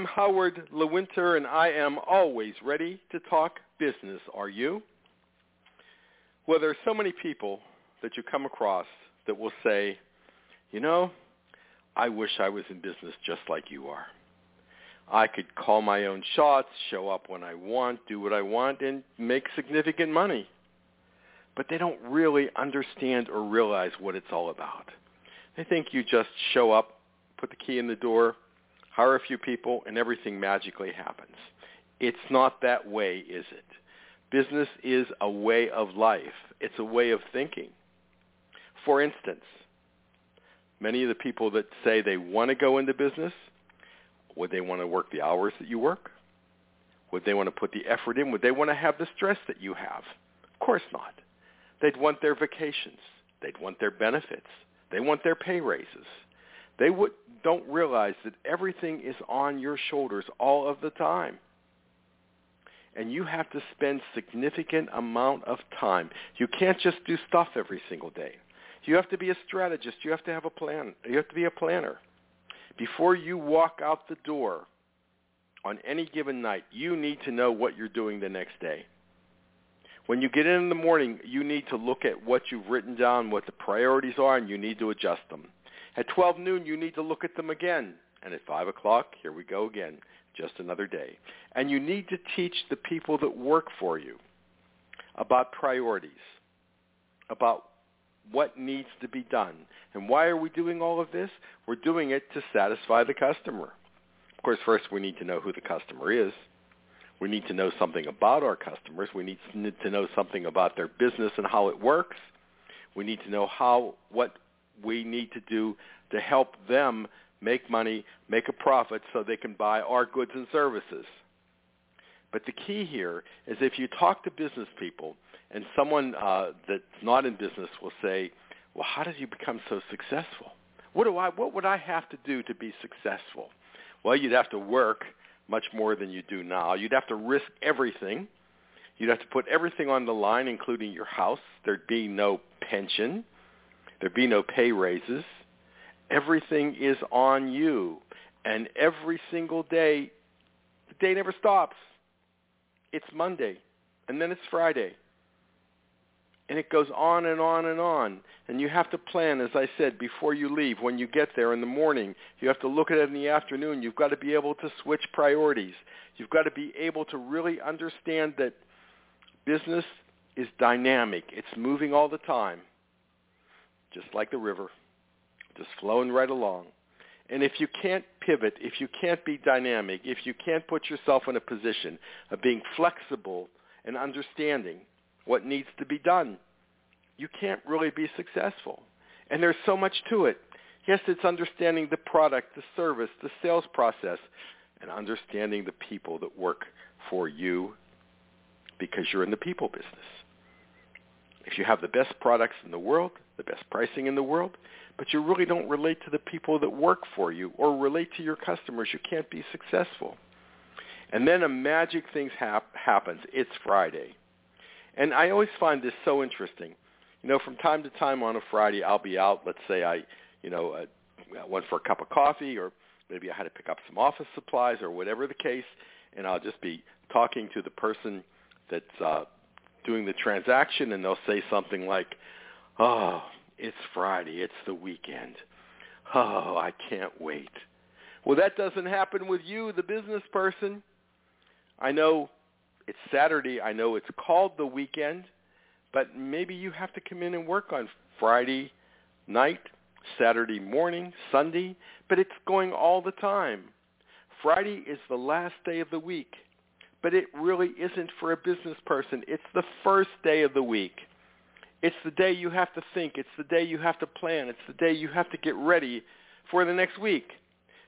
I'm Howard Lewinter, and I am always ready to talk business. Are you? Well, there are so many people that you come across that will say, you know, I wish I was in business just like you are. I could call my own shots, show up when I want, do what I want, and make significant money. But they don't really understand or realize what it's all about. They think you just show up, put the key in the door, hire a few people, and everything magically happens. It's not that way, is it? Business is a way of life. It's a way of thinking. For instance, many of the people that say they want to go into business, would they want to work the hours that you work? Would they want to put the effort in? Would they want to have the stress that you have? Of course not. They'd want their vacations. They'd want their benefits. They want their pay raises. They would, don't realize that everything is on your shoulders all of the time. And you have to spend significant amount of time. You can't just do stuff every single day. You have to be a strategist. You have to have a plan. You have to be a planner. Before you walk out the door on any given night, you need to know what you're doing the next day. When you get in in the morning, you need to look at what you've written down, what the priorities are, and you need to adjust them. At 12 noon, you need to look at them again. And at 5 o'clock, here we go again, just another day. And you need to teach the people that work for you about priorities, about what needs to be done. And why are we doing all of this? We're doing it to satisfy the customer. Of course, first we need to know who the customer is. We need to know something about our customers. We need to know something about their business and how it works. We need to know how what we need to do to help them make money, make a profit so they can buy our goods and services. But the key here is if you talk to business people and someone uh, that's not in business will say, well, how did you become so successful? What, do I, what would I have to do to be successful? Well, you'd have to work much more than you do now. You'd have to risk everything. You'd have to put everything on the line, including your house. There'd be no pension. There'd be no pay raises. Everything is on you. And every single day, the day never stops. It's Monday, and then it's Friday, and it goes on and on and on. And you have to plan, as I said, before you leave. When you get there in the morning, you have to look at it in the afternoon. You've got to be able to switch priorities. You've got to be able to really understand that business is dynamic. It's moving all the time, just like the river, just flowing right along. And if you can't pivot, if you can't be dynamic, if you can't put yourself in a position of being flexible and understanding, what needs to be done. You can't really be successful. And there's so much to it. Yes, it's understanding the product, the service, the sales process, and understanding the people that work for you because you're in the people business. If you have the best products in the world, the best pricing in the world, but you really don't relate to the people that work for you or relate to your customers, you can't be successful. And then a magic thing hap- happens. It's Friday. And I always find this so interesting. You know, from time to time on a Friday, I'll be out. Let's say I, you know, uh, went for a cup of coffee, or maybe I had to pick up some office supplies, or whatever the case, and I'll just be talking to the person that's uh, doing the transaction, and they'll say something like, "Oh, it's Friday. It's the weekend. Oh, I can't wait." Well, that doesn't happen with you, the business person. I know it's Saturday. I know it's called the weekend, but maybe you have to come in and work on Friday night, Saturday morning, Sunday, but it's going all the time. Friday is the last day of the week, but it really isn't for a business person. It's the first day of the week. It's the day you have to think. It's the day you have to plan. It's the day you have to get ready for the next week.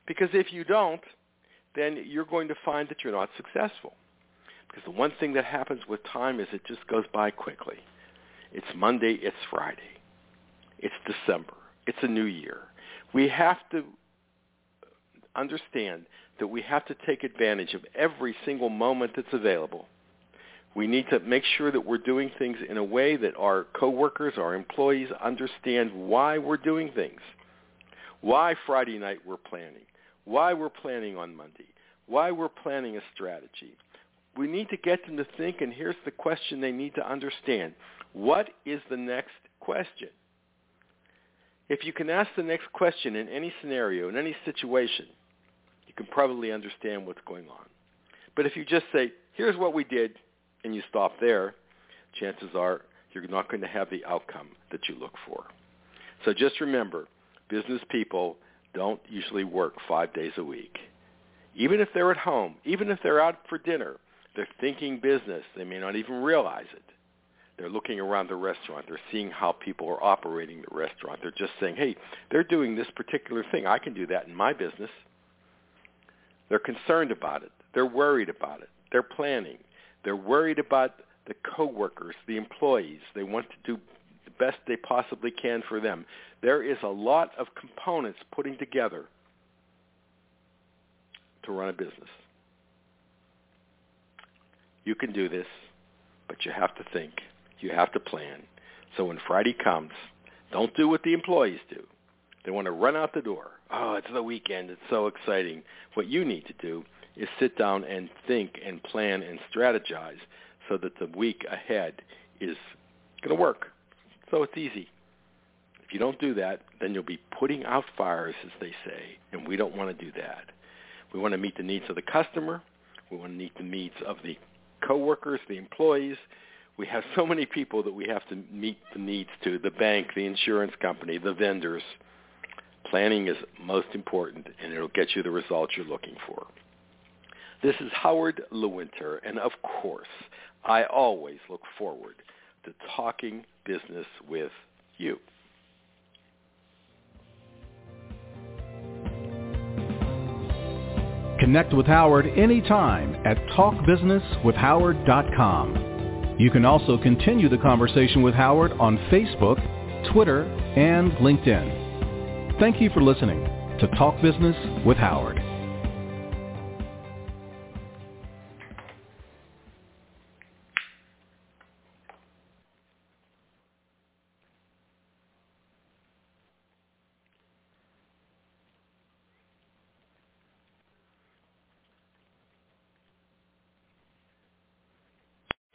Because if you don't, then you're going to find that you're not successful. Because the one thing that happens with time is it just goes by quickly. It's Monday, it's Friday. It's December. It's a new year. We have to understand that we have to take advantage of every single moment that's available. We need to make sure that we're doing things in a way that our coworkers, our employees understand why we're doing things. Why Friday night we're planning. Why we're planning on Monday. Why we're planning a strategy. We need to get them to think, and here's the question they need to understand. What is the next question? If you can ask the next question in any scenario, in any situation, you can probably understand what's going on. But if you just say, here's what we did, and you stop there, chances are you're not going to have the outcome that you look for. So just remember, business people don't usually work five days a week. Even if they're at home, even if they're out for dinner, they're thinking business. They may not even realize it. They're looking around the restaurant. They're seeing how people are operating the restaurant. They're just saying, hey, they're doing this particular thing. I can do that in my business. They're concerned about it. They're worried about it. They're planning. They're worried about the coworkers, the employees. They want to do the best they possibly can for them. There is a lot of components putting together to run a business. You can do this, but you have to think. You have to plan. So when Friday comes, don't do what the employees do. They want to run out the door. Oh, it's the weekend. It's so exciting. What you need to do is sit down and think and plan and strategize so that the week ahead is going to work. So it's easy. If you don't do that, then you'll be putting out fires, as they say, and we don't want to do that. We want to meet the needs of the customer. We want to meet the needs of the coworkers, the employees. We have so many people that we have to meet the needs to, the bank, the insurance company, the vendors. Planning is most important, and it'll get you the results you're looking for. This is Howard Lewinter, and of course, I always look forward to talking business with you. Connect with Howard anytime at talkbusinesswithhoward.com. You can also continue the conversation with Howard on Facebook, Twitter, and LinkedIn. Thank you for listening to Talk Business with Howard.